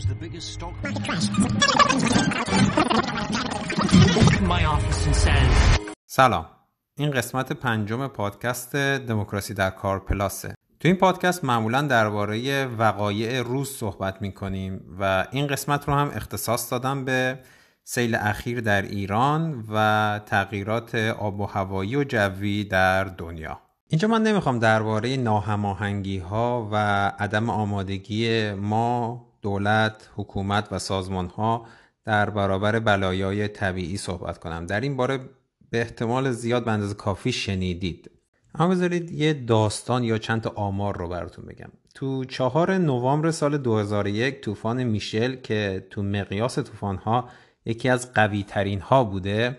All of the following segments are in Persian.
was the biggest stock. My office and says. سلام این قسمت پنجم پادکست دموکراسی در کار پلاسه تو این پادکست معمولا درباره وقایع روز صحبت می کنیم و این قسمت رو هم اختصاص دادم به سیل اخیر در ایران و تغییرات آب و هوایی و جوی در دنیا اینجا من نمی‌خوام درباره ناهماهنگی ها و عدم آمادگی ما دولت، حکومت و سازمان ها در برابر بلایای طبیعی صحبت کنم. در این باره به احتمال زیاد به اندازه کافی شنیدید. اما بذارید یه داستان یا چند تا آمار رو براتون بگم. تو چهار نوامبر سال 2001 طوفان میشل که تو مقیاس طوفان ها یکی از قوی ترین ها بوده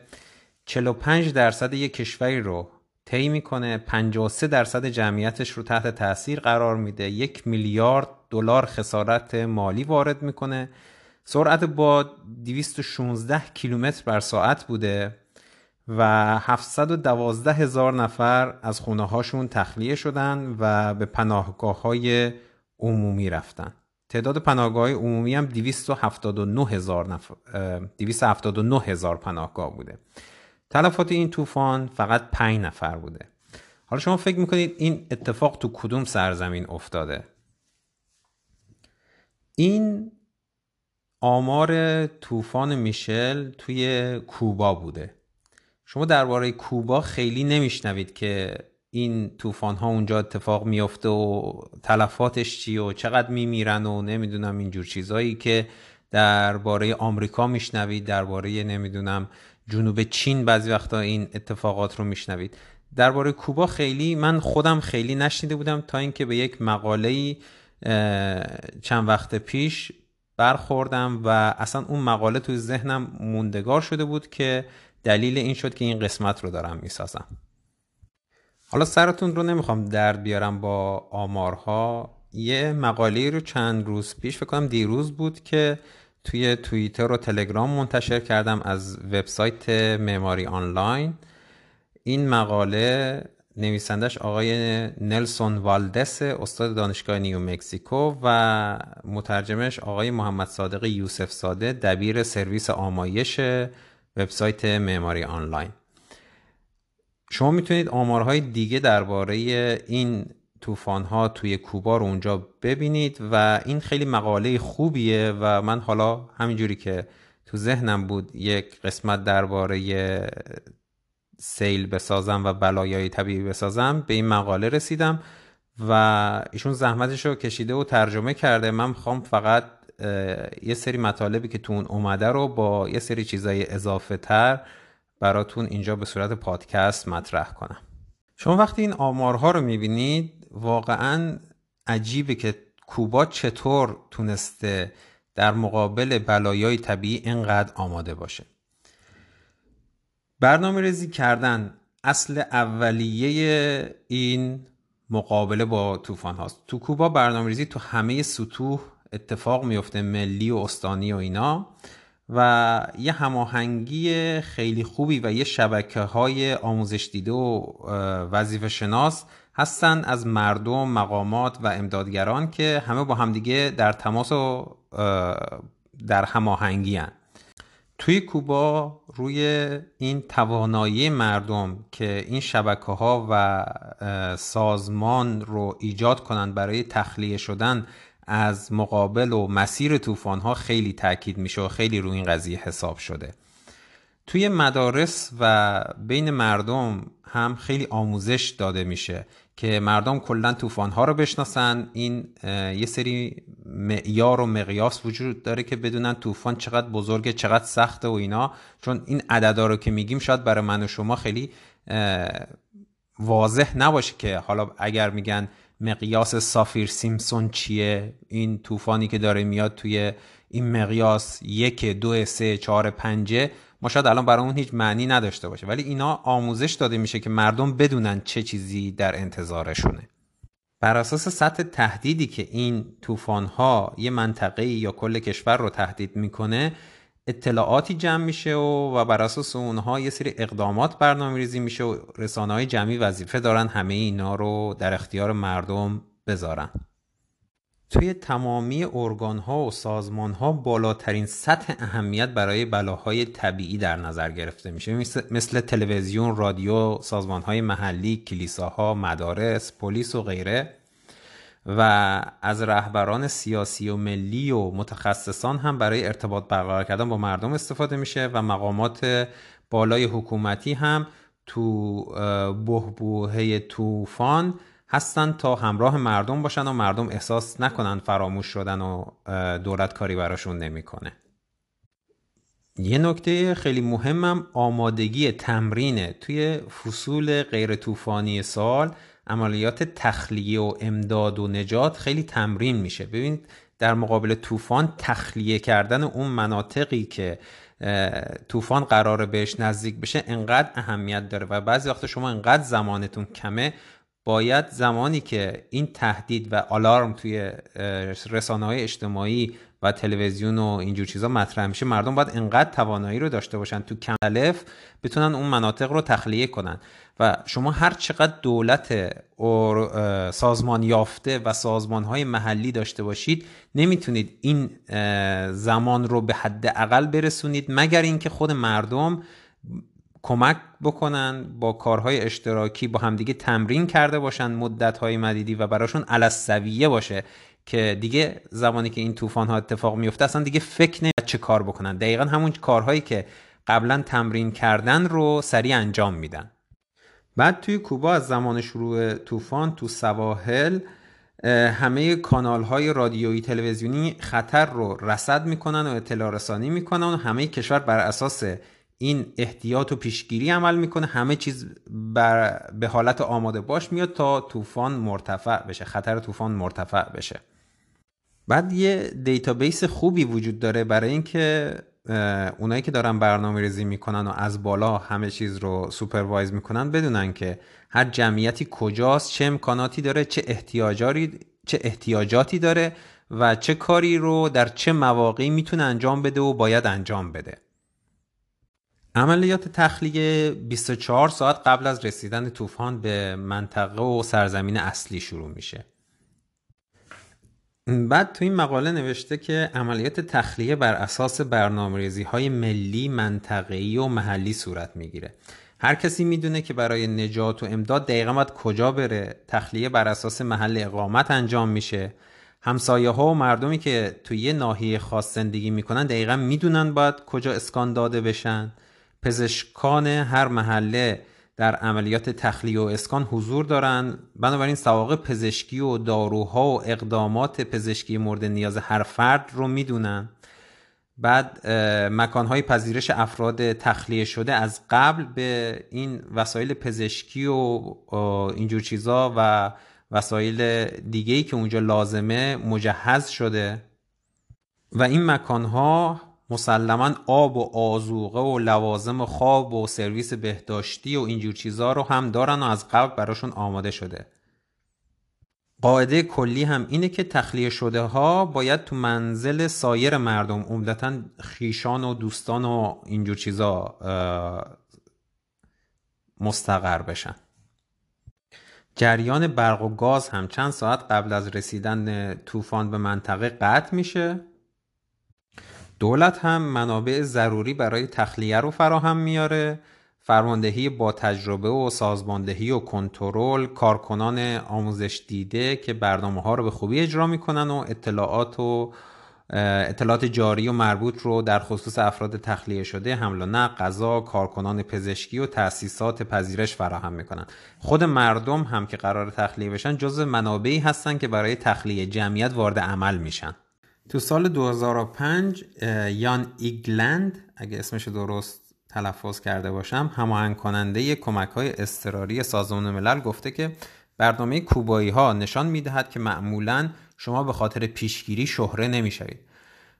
45 درصد یک کشوری رو طی می‌کنه 53 درصد جمعیتش رو تحت تاثیر قرار میده یک میلیارد دلار خسارت مالی وارد می‌کنه. سرعت با 216 کیلومتر بر ساعت بوده و 712 هزار نفر از خونه هاشون تخلیه شدن و به پناهگاه های عمومی رفتن. تعداد پناهگاه عمومی هم 279 هزار نفر 279 هزار پناهگاه بوده. تلفات این طوفان فقط 5 نفر بوده. حالا شما فکر می‌کنید این اتفاق تو کدوم سرزمین افتاده؟ این آمار طوفان میشل توی کوبا بوده. شما درباره کوبا خیلی نمیشنوید که این طوفان ها اونجا اتفاق میفته و تلفاتش چی و چقدر میمیرن و نمی‌دونم اینجور چیزهایی که درباره آمریکا میشنوید درباره نمی‌دونم جنوب چین بعضی وقتا این اتفاقات رو میشنوید. درباره کوبا خیلی من خودم خیلی نشنیده بودم تا اینکه به یک مقاله چند وقت پیش برخوردم و اصلا اون مقاله توی ذهنم موندگار شده بود که دلیل این شد که این قسمت رو دارم می‌سازم. حالا سرتون رو نمی‌خوام درد بیارم با آمارها. یه مقاله رو چند روز پیش فکر کنم دیروز بود که توی توییتر و تلگرام منتشر کردم از وبسایت معماری آنلاین. این مقاله نویسندش آقای نلسون والدس استاد دانشگاه نیو مکزیکو و مترجمش آقای محمد صادق یوسف ساده دبیر سرویس آمایش وبسایت معماری آنلاین. شما می‌تونید آمارهای دیگه درباره این طوفان ها توی کوبا رو اونجا ببینید و این خیلی مقاله خوبیه و من حالا همینجوری که تو ذهنم بود یک قسمت درباره سیل بسازم و بلایای طبیعی بسازم به این مقاله رسیدم و ایشون زحمتش رو کشیده و ترجمه کرده. من می‌خوام فقط یه سری مطالبی که تو اون اومده رو با یه سری چیزای اضافه تر براتون اینجا به صورت پادکست مطرح کنم. شما وقتی این آمارها رو می‌بینید واقعا عجیبه که کوبا چطور تونسته در مقابل بلایای طبیعی اینقدر آماده باشه. برنامه ریزی کردن اصل اولیه این مقابله با طوفان هاست تو کوبا برنامه ریزی تو همه سطوح اتفاق میفته ملی و استانی و اینا و یه هماهنگی خیلی خوبی و یه شبکه های آموزش دیده و وظیفه شناس هستن از مردم مقامات و امدادگران که همه با همدیگه در تماس و در هماهنگی هن. توی کوبا روی این توانایی مردم که این شبکه ها و سازمان رو ایجاد کنند برای تخلیه شدن از مقابل و مسیر طوفان ها خیلی تاکید میشه و خیلی روی این قضیه حساب شده. توی مدارس و بین مردم هم خیلی آموزش داده میشه که مردم کلا طوفان ها رو بشناسن. این یه سری معیار و مقیاس وجود داره که بدونن طوفان چقدر بزرگه چقدر سخته و اینا. چون این عددا رو که میگیم شاید برای من و شما خیلی واضح نباشه که حالا اگر میگن مقیاس سافیر سیمسون چیه این طوفانی که داره میاد توی این مقیاس یک دو سه چهار پنجه ما شاید الان برای اون هیچ معنی نداشته باشه ولی اینا آموزش داده میشه که مردم بدونن چه چیزی در انتظارشونه. بر اساس سطح تهدیدی که این طوفان ها یه منطقه یا کل کشور رو تهدید می‌کنه اطلاعاتی جمع میشه و, و بر اساس اونها یه سری اقدامات برنامه ریزی میشه و رسانه های جمعی وظیفه دارن همه اینا رو در اختیار مردم بذارن. توی تمامی ارگان ها و سازمان ها بالاترین سطح اهمیت برای بلاهای طبیعی در نظر گرفته میشه. مثل, تلویزیون، رادیو، سازمان های محلی، کلیساها، مدارس، پلیس و غیره. و از رهبران سیاسی و ملی و متخصصان هم برای ارتباط برقرار کردن با مردم استفاده میشه و مقامات بالای حکومتی هم تو بهبوهه طوفان هستن تا همراه مردم باشن و مردم احساس نکنن فراموش شدن و دولت کاری براشون نمی‌کنه. یه نکته خیلی مهمم آمادگی تمرینه توی فصول غیر طوفانی سال عملیات تخلیه و امداد و نجات خیلی تمرین میشه ببینید در مقابل طوفان تخلیه کردن اون مناطقی که طوفان قراره بهش نزدیک بشه انقدر اهمیت داره و بعضی وقت شما انقدر زمانتون کمه باید زمانی که این تهدید و آلارم توی رسانه های اجتماعی و تلویزیون و اینجور چیزا مطرح میشه مردم باید انقدر توانایی رو داشته باشن تو کمالف بتونن اون مناطق رو تخلیه کنن. و شما هر چقدر دولت سازمان یافته و سازمان های محلی داشته باشید نمی‌تونید این زمان رو به حد اقل برسونید مگر اینکه خود مردم کمک بکنن با کارهای اشتراکی با همدیگه تمرین کرده باشن مدت های مدیدی و براشون علسویه باشه که دیگه زمانی که این طوفان ها اتفاق میفته اصلا دیگه فکر نمید چه کار بکنن. دقیقا همون کارهایی که قبلا تمرین کردن رو سریع انجام میدن. بعد توی کوبا از زمان شروع طوفان تو سواحل همه کانال های رادیویی تلویزیونی خطر رو رصد می‌کنن و اطلاع رسانی می‌کنن و همه کشور بر اساس این احتیاط و پیشگیری عمل می‌کنه. همه چیز بر به حالت آماده باش میاد تا طوفان مرتفع بشه خطر طوفان مرتفع بشه. بعد یه database خوبی وجود داره برای اینکه اونایی که دارن برنامه ریزی می‌کنن و از بالا همه چیز رو supervise می‌کنن بدونن که هر جمعیتی کجاست چه امکاناتی داره چه احتیاجاتی چه احتیاجاتی داره و چه کاری رو در چه مواقعی می‌تونه انجام بده و باید انجام بده. عملیات تخلیه 24 ساعت قبل از رسیدن طوفان به منطقه و سرزمین اصلی شروع میشه. بعد تو این مقاله نوشته که عملیات تخلیه بر اساس برنامه های ملی، منطقه‌ای و محلی صورت می‌گیره. هر کسی می‌دونه که برای نجات و امداد دقیقا باید کجا بره. تخلیه بر اساس محل اقامت انجام میشه. همسایه ها و مردمی که توی یه ناحیه خاص زندگی می‌کنن دقیقا می‌دونن باید کجا اسکان داده بشن. پزشکان هر محله در عملیات تخلیه و اسکان حضور دارند. بنابراین سواق پزشکی و داروها و اقدامات پزشکی مورد نیاز هر فرد رو می‌دونن. بعد مکانهای پذیرش افراد تخلیه شده از قبل به این وسایل پزشکی و اینجور چیزا و وسایل دیگهی که اونجا لازمه مجهز شده. و این مکانها مسلما آب و آزوقه و لوازم خواب و سرویس بهداشتی و اینجور چیزها رو هم دارن و از قبل براشون آماده شده. قاعده کلی هم اینه که تخلیه شده ها باید تو منزل سایر مردم عمدتا خیشان و دوستان و اینجور چیزا مستقر بشن. جریان برق و گاز هم چند ساعت قبل از رسیدن طوفان به منطقه قطع میشه. دولت هم منابع ضروری برای تخلیه رو فراهم میاره. فرماندهی با تجربه و سازماندهی و کنترل کارکنان آموزش دیده که برنامه ها رو به خوبی اجرا می‌کنن و اطلاعات و اطلاعات جاری و مربوط رو در خصوص افراد تخلیه شده حمل و نقل غذا کارکنان پزشکی و تأسیسات پذیرش فراهم می‌کنن. خود مردم هم که قرار تخلیه بشن جزء منابعی هستن که برای تخلیه جمعیت وارد عمل میشن. تو سال 2005 یان ایگلند اگه اسمش درست تلفظ کرده باشم هماهنگ کننده کمک های اضطراری سازمان ملل گفته که برنامه کوبایی ها نشان می‌دهد که معمولا شما به خاطر پیشگیری شهره نمی‌شوید.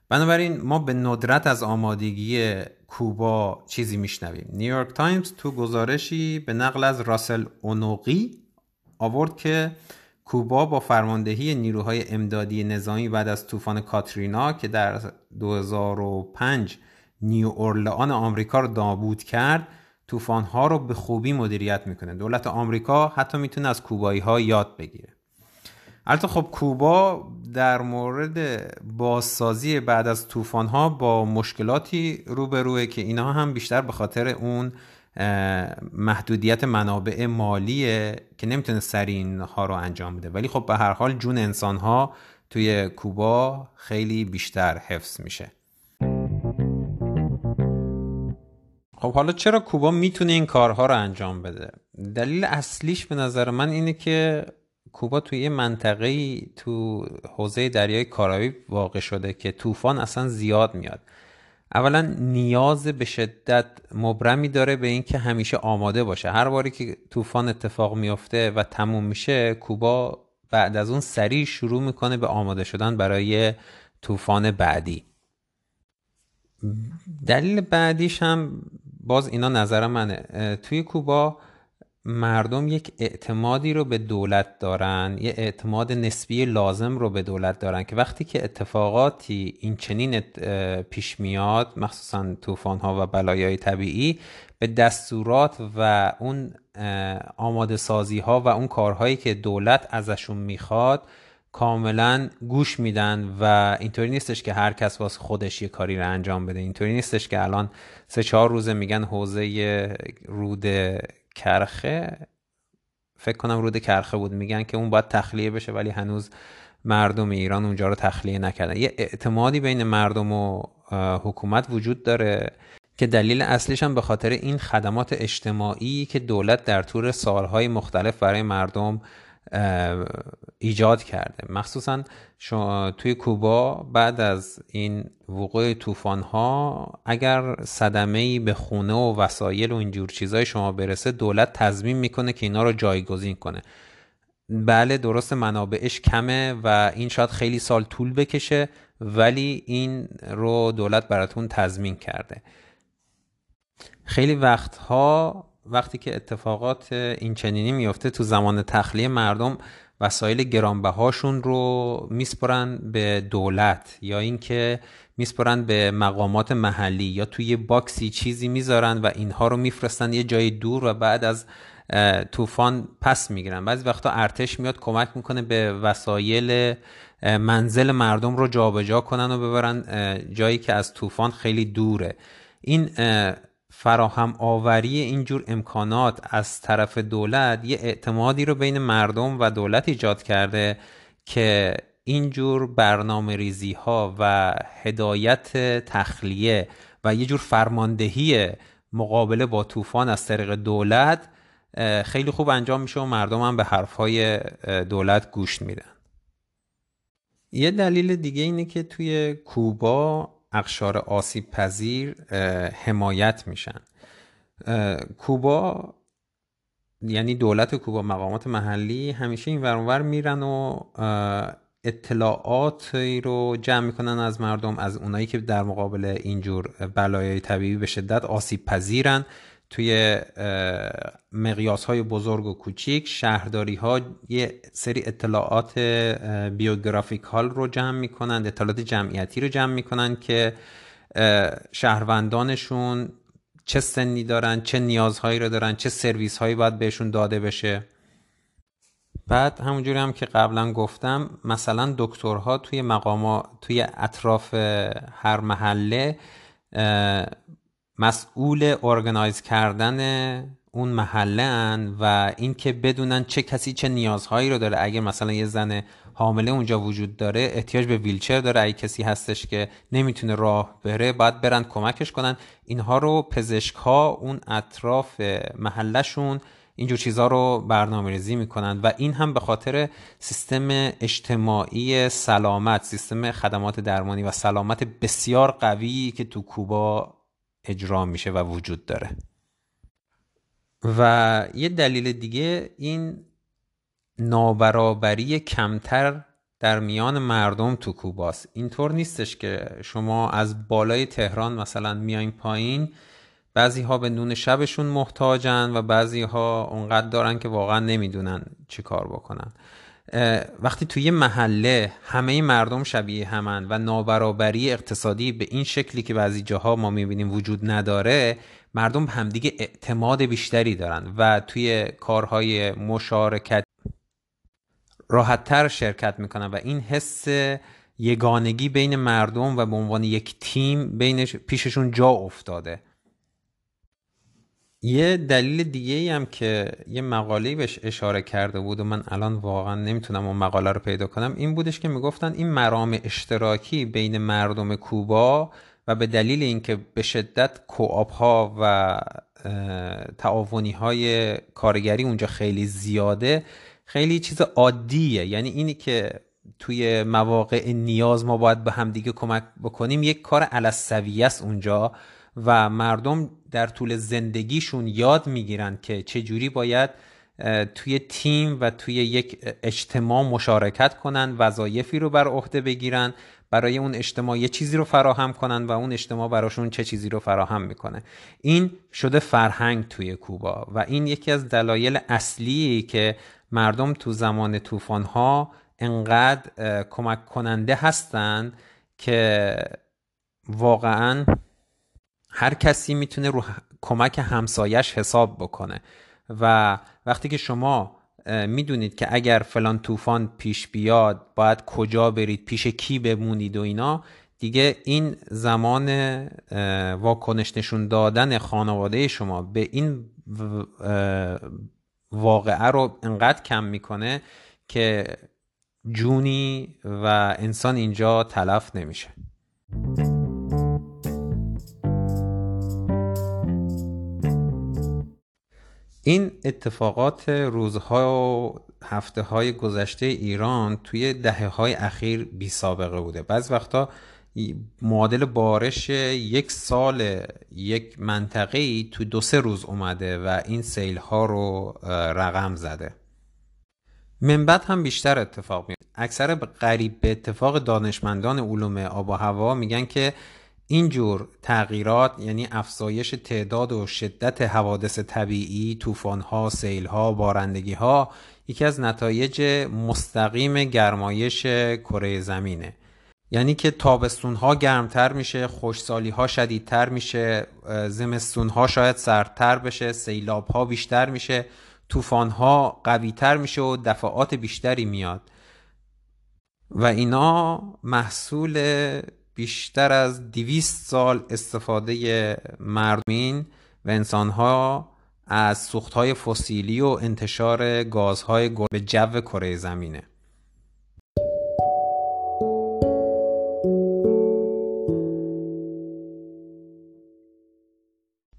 بنابراین ما به ندرت از آمادگی کوبا چیزی میشنویم. نیویورک تایمز تو گزارشی به نقل از راسل اونوره آورد که کوبا با فرماندهی نیروهای امدادی نظامی بعد از طوفان کاترینا که در 2005 نیو اورلئان آمریکا رو نابود کرد ها رو به خوبی مدیریت می‌کنه. دولت آمریکا حتی می‌تونه از کوبایی ها یاد بگیره. البته خب کوبا در مورد بازسازی بعد از طوفان ها با مشکلاتی روبروه که اینها هم بیشتر به خاطر اون محدودیت منابع مالیه که نمی‌تونه سریع ها رو انجام بده. ولی خب به هر حال جون انسان ها توی کوبا خیلی بیشتر حفظ میشه. خب حالا چرا کوبا می‌تونه این کارها رو انجام بده؟ دلیل اصلیش به نظر من اینه که کوبا توی یه منطقه تو حوزه دریای کارائیب واقع شده که طوفان اصلا زیاد میاد. اولا نیاز به شدت مبرمی داره به اینکه همیشه آماده باشه. هر باری که طوفان اتفاق میفته و تموم میشه کوبا بعد از اون سریع شروع می‌کنه به آماده شدن برای طوفان بعدی. دلیل بعدیش هم باز اینا نظر منه. توی کوبا مردم یک اعتمادی رو به دولت دارن یه اعتماد نسبی لازم رو به دولت دارن که وقتی که اتفاقاتی این چنین پیش میاد مخصوصا طوفان ها و بلایای طبیعی به دستورات و اون آماده سازی ها و اون کارهایی که دولت ازشون می‌خواد کاملا گوش میدن و اینطوری نیستش که هر کس واسه خودش یه کاری رو انجام بده. اینطوری نیستش که الان سه چهار روزه میگن حوزه رود کرخه فکر کنم رود کرخه بود. میگن که اون باید تخلیه بشه ولی هنوز مردم ایران اونجا رو تخلیه نکردن. یه اعتمادی بین مردم و حکومت وجود داره که دلیل اصلیش هم به خاطر این خدمات اجتماعی که دولت در طور سالهای مختلف برای مردم ایجاد کرده. مخصوصا توی کوبا بعد از این وقوع طوفان ها اگر صدمه به خونه و وسایل و اینجور چیزای شما برسه دولت تضمین می‌کنه که اینا رو جایگزین کنه. بله درست منابعش کمه و این شاید خیلی سال طول بکشه ولی این رو دولت براتون تضمین کرده. خیلی وقتها وقتی که اتفاقات این چنینی میفته تو زمان تخلیه مردم وسایل گرانبهاشون رو میسپرن به دولت یا اینکه میسپرن به مقامات محلی یا توی باکسی چیزی می‌ذارن و اینها رو میفرستن یه جای دور و بعد از طوفان پس می‌گیرن. بعضی وقتا ارتش میاد کمک می‌کنه به وسایل منزل مردم رو جابجا جا کنن و ببرن جایی که از طوفان خیلی دوره. این فراهم آوری اینجور امکانات از طرف دولت یه اعتمادی رو بین مردم و دولت ایجاد کرده که اینجور برنامه ریزی ها و هدایت تخلیه و یه جور فرماندهی مقابله با طوفان از طریق دولت خیلی خوب انجام میشه و مردم هم به حرفهای دولت گوش میدن. یه دلیل دیگه اینه که توی کوبا اقشار آسیب پذیر حمایت میشن. کوبا یعنی دولت کوبا مقامات محلی همیشه این ورانور میرن و اطلاعاتی رو جمع می‌کنن از مردم از اونایی که در مقابل اینجور بلایای طبیعی به شدت آسیب پذیرن. توی مقیاس های بزرگ و کوچیک شهرداری ها یه سری اطلاعات بیوگرافیکال رو جمع می‌کنن اطلاعات جمعیتی رو جمع می‌کنن که شهروندانشون چه سنی دارن چه نیازهایی رو دارن چه سرویس هایی باید بهشون داده بشه. بعد همونجوری هم که قبلا گفتم مثلا دکترها توی مقاما توی اطراف هر محله مسئول ارگنایز کردن اون محله هن و اینکه بدونن چه کسی چه نیازهایی رو داره. اگر مثلا یه زن حامله اونجا وجود داره احتیاج به ویلچر داره. اگه کسی هستش که نمی‌تونه راه بره باید برن کمکش کنن. اینها رو پزشک ها اون اطراف محلشون اینجور چیزها رو برنامه ریزی می‌کنن و این هم به خاطر سیستم اجتماعی سلامت سیستم خدمات درمانی و سلامت بسیار قوی که تو کوبا اجرا میشه و وجود داره. و یه دلیل دیگه این نابرابری کمتر در میان مردم تو کوباست. اینطور نیستش که شما از بالای تهران مثلا میاین پایین بعضی ها به نون شبشون محتاجن و بعضی ها اونقدر دارن که واقعا نمی‌دونن چی کار بکنن. وقتی توی محله همه مردم شبیه همن و نابرابری اقتصادی به این شکلی که بعضی جاها ما می‌بینیم وجود نداره مردم همدیگه اعتماد بیشتری دارن و توی کارهای مشارکت راحتتر شرکت می‌کنن و این حس یگانگی بین مردم و به عنوان یک تیم بینش پیششون جا افتاده. یه دلیل دیگه ای هم که یه مقاله بهش اشاره کرده بود و من الان واقعا نمی‌تونم اون مقاله رو پیدا کنم این بودش که می‌گفتن این مرام اشتراکی بین مردم کوبا و به دلیل اینکه به شدت کوآپ ها و تعاونی های کارگری اونجا خیلی زیاده خیلی چیز عادیه. یعنی اینی که توی مواقع نیاز ما باید به همدیگه کمک بکنیم یک کار علصویه است اونجا. و مردم در طول زندگیشون یاد می‌گیرن که چجوری باید توی تیم و توی یک اجتماع مشارکت کنن وظایفی رو بر عهده بگیرن برای اون اجتماع یه چیزی رو فراهم کنن و اون اجتماع براشون چه چیزی رو فراهم می‌کنه. این شده فرهنگ توی کوبا و این یکی از دلایل اصلی که مردم تو زمان طوفان ها انقدر کمک کننده هستن که واقعا هر کسی می‌تونه رو کمک همسایش حساب بکنه. و وقتی که شما می‌دونید که اگر فلان طوفان پیش بیاد باید کجا برید پیش کی بمونید و اینا دیگه این زمان واکنش نشون دادن خانواده شما به این واقعه رو انقدر کم می‌کنه که جونی و انسان اینجا تلف نمیشه. این اتفاقات روزها و هفته های گذشته ایران توی دهه های اخیر بی سابقه بوده. بعض وقتا معادل بارش یک سال یک منطقه ای تو دو سه روز اومده و این سیل ها رو رقم زده. من هم بیشتر اتفاق میاد اکثر قریب به اتفاق دانشمندان علوم آب و هوا میگن که اینجور تغییرات یعنی افزایش تعداد و شدت حوادث طبیعی، طوفان‌ها، سیل‌ها، بارندگی‌ها یکی از نتایج مستقیم گرمایش کره زمینه. یعنی که تابستون ها گرمتر میشه خوشسالی شدیدتر میشه زمستون ها شاید سردتر بشه سیلاب ها بیشتر میشه طوفان ها قویتر میشه و دفعات بیشتری میاد و اینا محصول بیشتر از دویست سال استفاده مردمین و انسانها از سوختهای فسیلی و انتشار گازهای گل به جو کره زمینه.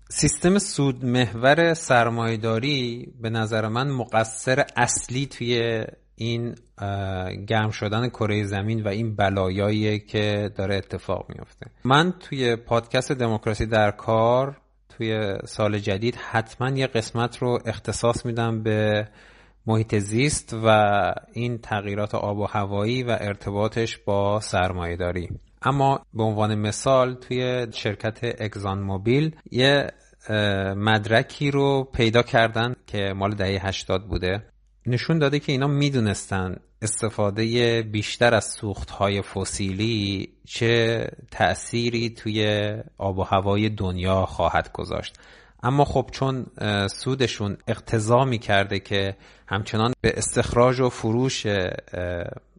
سیستم سود محور سرمایداری به نظر من مقصر اصلی توی این گرم شدن کره زمین و این بلایایی که داره اتفاق میفته من توی پادکست دموکراسی در کار توی سال جدید حتما یه قسمت رو اختصاص میدم به محیط زیست و این تغییرات آب و هوایی و ارتباطش با سرمایه داری اما به عنوان مثال توی شرکت اگزان موبیل یه مدرکی رو پیدا کردن که مال دهه 80 بوده. نشون داده که اینا می‌دونستن استفاده بیشتر از سوختهای فسیلی چه تأثیری توی آب و هوای دنیا خواهد گذاشت. اما خب چون سودشون اقتضا می کرده که همچنان به استخراج و فروش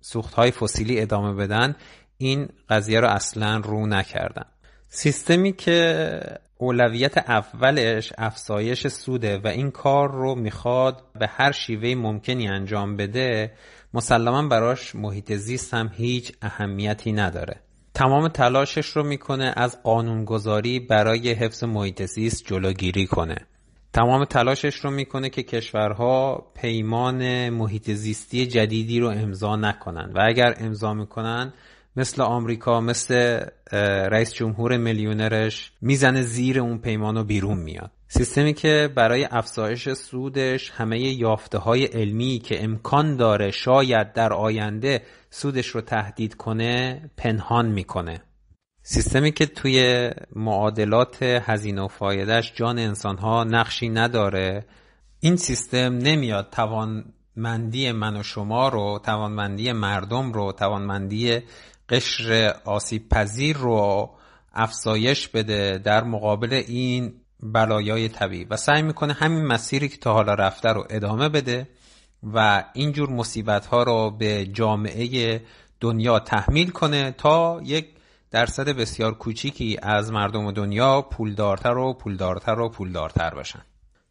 سوختهای فسیلی ادامه بدن این قضیه رو اصلا رو نکردن. سیستمی که اولویت اولش افزایش سوده و این کار رو می‌خواد به هر شیوه ممکنی انجام بده مسلما براش محیط زیست هم هیچ اهمیتی نداره. تمام تلاشش رو می‌کنه از قانونگذاری برای حفظ محیط زیست جلوگیری کنه. تمام تلاشش رو می‌کنه که کشورها پیمان محیط زیستی جدیدی رو امضا نکنن. و اگر امضا می‌کنن مثل آمریکا مثل رئیس جمهور میلیونرش می‌زنه زیر اون پیمان و بیرون میاد. سیستمی که برای افزایش سودش همه یافته های علمی که امکان داره شاید در آینده سودش رو تهدید کنه پنهان می‌کنه. سیستمی که توی معادلات هزینه و فایدهش جان انسانها نقشی نداره این سیستم نمیاد توانمندی من و شما رو توانمندی مردم رو توانمندی قشر آسیب پذیر رو افزایش بده در مقابل این بلایای طبیعی. و سعی می‌کنه همین مسیری که تا حالا رفته رو ادامه بده و اینجور مصیبت ها رو به جامعه دنیا تحمیل کنه تا یک درصد بسیار کوچیکی از مردم دنیا پولدارتر و پولدارتر و پولدارتر بشن.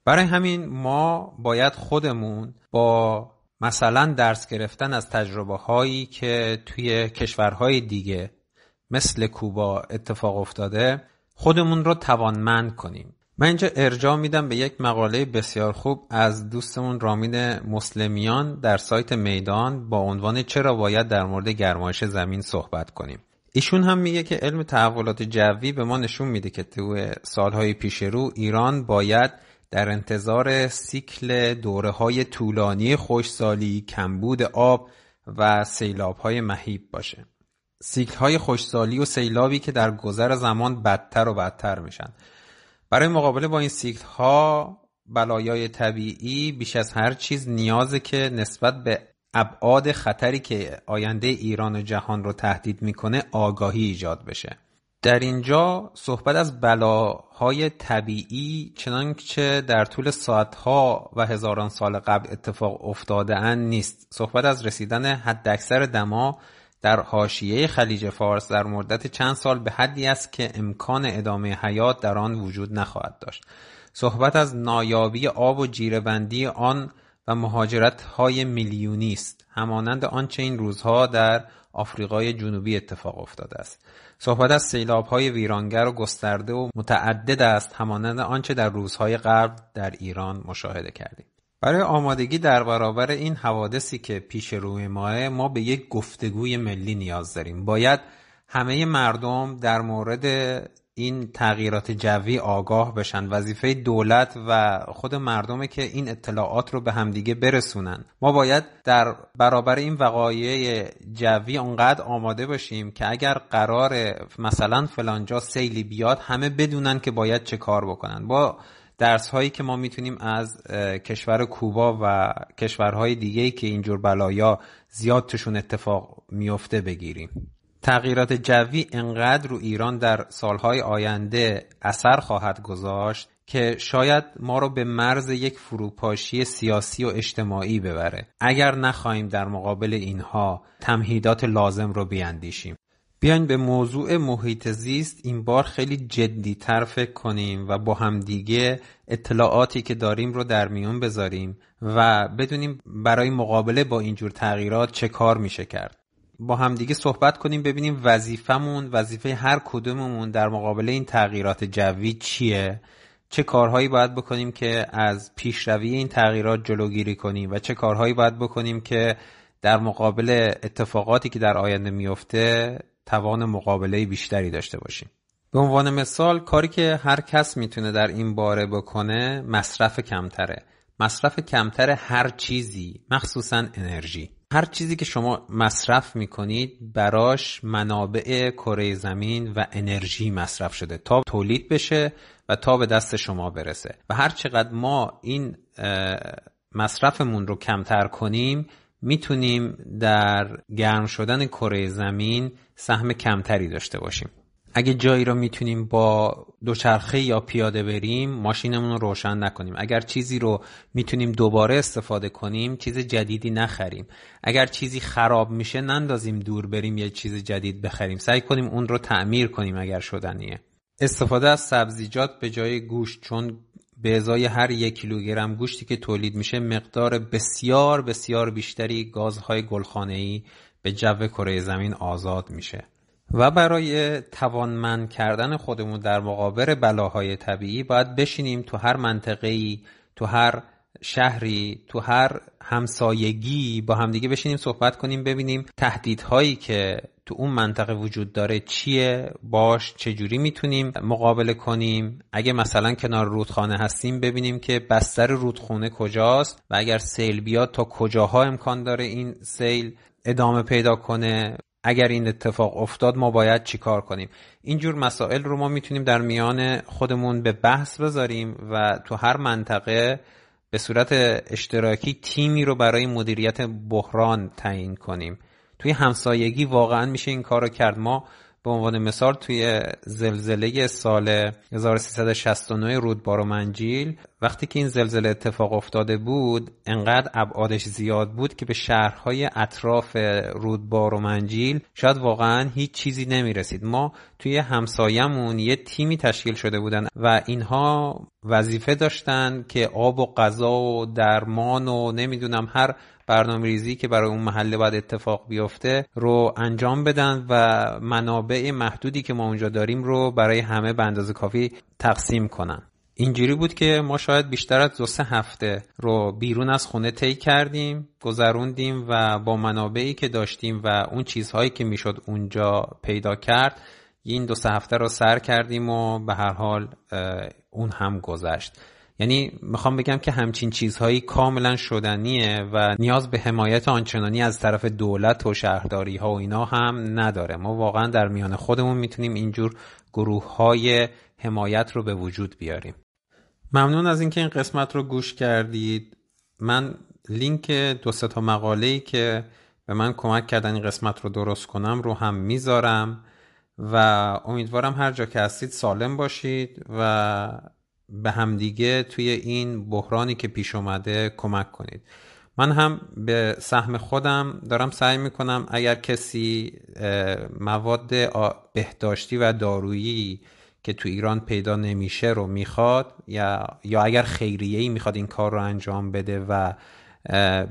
برای همین ما باید خودمون با مثلا درس گرفتن از تجربه هایی که توی کشورهای دیگه مثل کوبا اتفاق افتاده خودمون رو توانمند کنیم. من اینجا ارجاع میدم به یک مقاله بسیار خوب از دوستمون رامین مسلمیان در سایت میدان با عنوان چرا باید در مورد گرمایش زمین صحبت کنیم. ایشون هم میگه که علم تحولات جوی به ما نشون میده که تو سالهای پیش رو ایران باید در انتظار سیکل دوره های طولانی خوشسالی، کمبود آب و سیلاب های مهیب باشه. سیکل های خوشسالی و سیلابی که در گذر زمان بدتر و بدتر میشن. برای مقابله با این سیکل ها بلایای طبیعی بیش از هر چیز نیازه که نسبت به ابعاد خطری که آینده ایران و جهان رو تهدید می‌کنه آگاهی ایجاد بشه. در اینجا صحبت از بلاهای طبیعی چنانچه در طول ساعتها و هزاران سال قبل اتفاق افتاده اند نیست. صحبت از رسیدن حداکثر دما در حاشیه خلیج فارس در مدت چند سال به حدی است که امکان ادامه حیات در آن وجود نخواهد داشت. صحبت از نایابی آب و جیرهبندی آن و مهاجرت های میلیونی است. همانند آنچه این روزها در آفریقای جنوبی اتفاق افتاده است. صحبت از سیلاب های ویرانگر و گسترده و متعدد است همانند آنچه در روزهای قبل در ایران مشاهده کردیم. برای آمادگی در برابر این حوادثی که پیش روی ماه ما به یک گفتگوی ملی نیاز داریم. باید همه مردم در مورد این تغییرات جوی آگاه بشن. وظیفه دولت و خود مردمه که این اطلاعات رو به همدیگه برسونن. ما باید در برابر این وقایع جوی اونقدر آماده باشیم که اگر قرار مثلا فلانجا سیلی بیاد همه بدونن که باید چه کار بکنن. با درس هایی که ما می‌تونیم از کشور کوبا و کشورهای دیگه که اینجور بلایا زیاد توشون اتفاق میفته بگیریم. تغییرات جوی انقدر رو ایران در سالهای آینده اثر خواهد گذاشت که شاید ما رو به مرز یک فروپاشی سیاسی و اجتماعی ببره. اگر نخواهیم در مقابل اینها تمهیدات لازم رو بیاندیشیم. بیاین به موضوع محیط زیست این بار خیلی جدی تر فکر کنیم و با همدیگه اطلاعاتی که داریم رو در میون بذاریم و بدونیم برای مقابله با اینجور تغییرات چه کار میشه کرد. با همدیگه صحبت کنیم ببینیم وظیفمون وظیفه هر کدوممون در مقابل این تغییرات جوی چیه؟ چه کارهایی باید بکنیم که از پیشروی این تغییرات جلوگیری کنیم و چه کارهایی باید بکنیم که در مقابل اتفاقاتی که در آینده میفته توان مقابله بیشتری داشته باشیم. به عنوان مثال کاری که هر کس می‌تونه در این باره بکنه مصرف کمتره. مصرف کمتر هر چیزی مخصوصا انرژی. هر چیزی که شما مصرف می‌کنید براش منابع کره زمین و انرژی مصرف شده تا تولید بشه و تا به دست شما برسه. و هر چقدر ما این مصرفمون رو کمتر کنیم می‌تونیم در گرم شدن کره زمین سهم کمتری داشته باشیم. اگه جایی رو می‌تونیم با دوچرخه یا پیاده بریم ماشینمون رو روشن نکنیم. اگر چیزی رو می‌تونیم دوباره استفاده کنیم چیز جدیدی نخریم. اگر چیزی خراب میشه نندازیم دور بریم یه چیز جدید بخریم. سعی کنیم اون رو تعمیر کنیم اگر شدنیه. استفاده از سبزیجات به جای گوشت چون به ازای هر یک کیلوگرم گوشتی که تولید میشه مقدار بسیار بسیار بیشتری گازهای گلخانه‌ای به جو کره زمین آزاد میشه. و برای توانمند کردن خودمون در مقابل بلاهای طبیعی باید بشینیم تو هر منطقه‌ای تو هر شهری تو هر همسایگی با همدیگه بشینیم صحبت کنیم ببینیم تهدیدهایی که تو اون منطقه وجود داره چیه باش چجوری می‌تونیم مقابله کنیم. اگه مثلا کنار رودخانه هستیم ببینیم که بستر رودخونه کجاست و اگر سیل بیاد تا کجاها امکان داره این سیل ادامه پیدا کنه. اگر این اتفاق افتاد ما باید چیکار کنیم؟ اینجور مسائل رو ما می‌تونیم در میان خودمون به بحث بذاریم و تو هر منطقه به صورت اشتراکی تیمی رو برای مدیریت بحران تعیین کنیم. توی همسایگی واقعا میشه این کار رو کرد. ما به عنوان مثال توی زلزله سال 1369 رودبار و منجیل وقتی که این زلزله اتفاق افتاده بود انقدر ابعادش زیاد بود که به شهرهای اطراف رودبار و منجیل شاید واقعا هیچ چیزی نمی رسید ما توی همسایمون یه تیمی تشکیل شده بودن و اینها وظیفه داشتن که آب و غذا و درمان و نمی‌دونم هر برنامه ریزی که برای اون محله باید اتفاق بیفته رو انجام بدن و منابع محدودی که ما اونجا داریم رو برای همه به اندازه کافی تقسیم کنن. اینجوری بود که ما شاید بیشتر از دو سه هفته رو بیرون از خونه طی کردیم گذروندیم و با منابعی که داشتیم و اون چیزهایی که می‌شد اونجا پیدا کرد این دو سه هفته رو سر کردیم و به هر حال اون هم گذشت. یعنی می‌خوام بگم که همچین چیزهایی کاملا شدنیه و نیاز به حمایت آنچنانی از طرف دولت و شهرداری ها و اینا هم نداره. ما واقعا در میان خودمون می‌تونیم اینجور گروه های حمایت رو به وجود بیاریم. ممنون از اینکه این قسمت رو گوش کردید. من لینک دو تا مقاله ای که به من کمک کردن این قسمت رو درست کنم رو هم می‌ذارم و امیدوارم هر جا که هستید سالم باشید و به همدیگه توی این بحرانی که پیش اومده کمک کنید. من هم به سهم خودم دارم سعی می‌کنم اگر کسی مواد بهداشتی و دارویی که تو ایران پیدا نمیشه رو می‌خواد یا یا اگر خیریه ای می‌خواد این کار رو انجام بده و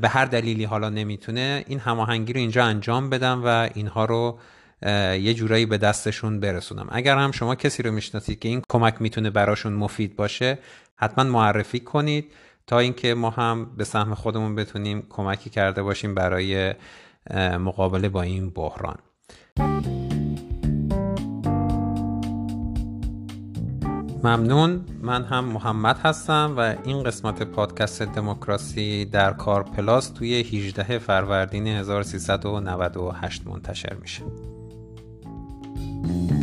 به هر دلیلی حالا نمی‌تونه این هماهنگی رو اینجا انجام بدم و اینها رو یه جورایی به دستشون برسونم. اگر هم شما کسی رو می‌شناسید که این کمک می‌تونه براشون مفید باشه حتما معرفی کنید تا اینکه ما هم به سهم خودمون بتونیم کمکی کرده باشیم برای مقابله با این بحران. ممنون. من هم محمد هستم و این قسمت پادکست دموکراسی در کار پلاس توی 18 فروردین 1398 منتشر میشه. Thank you.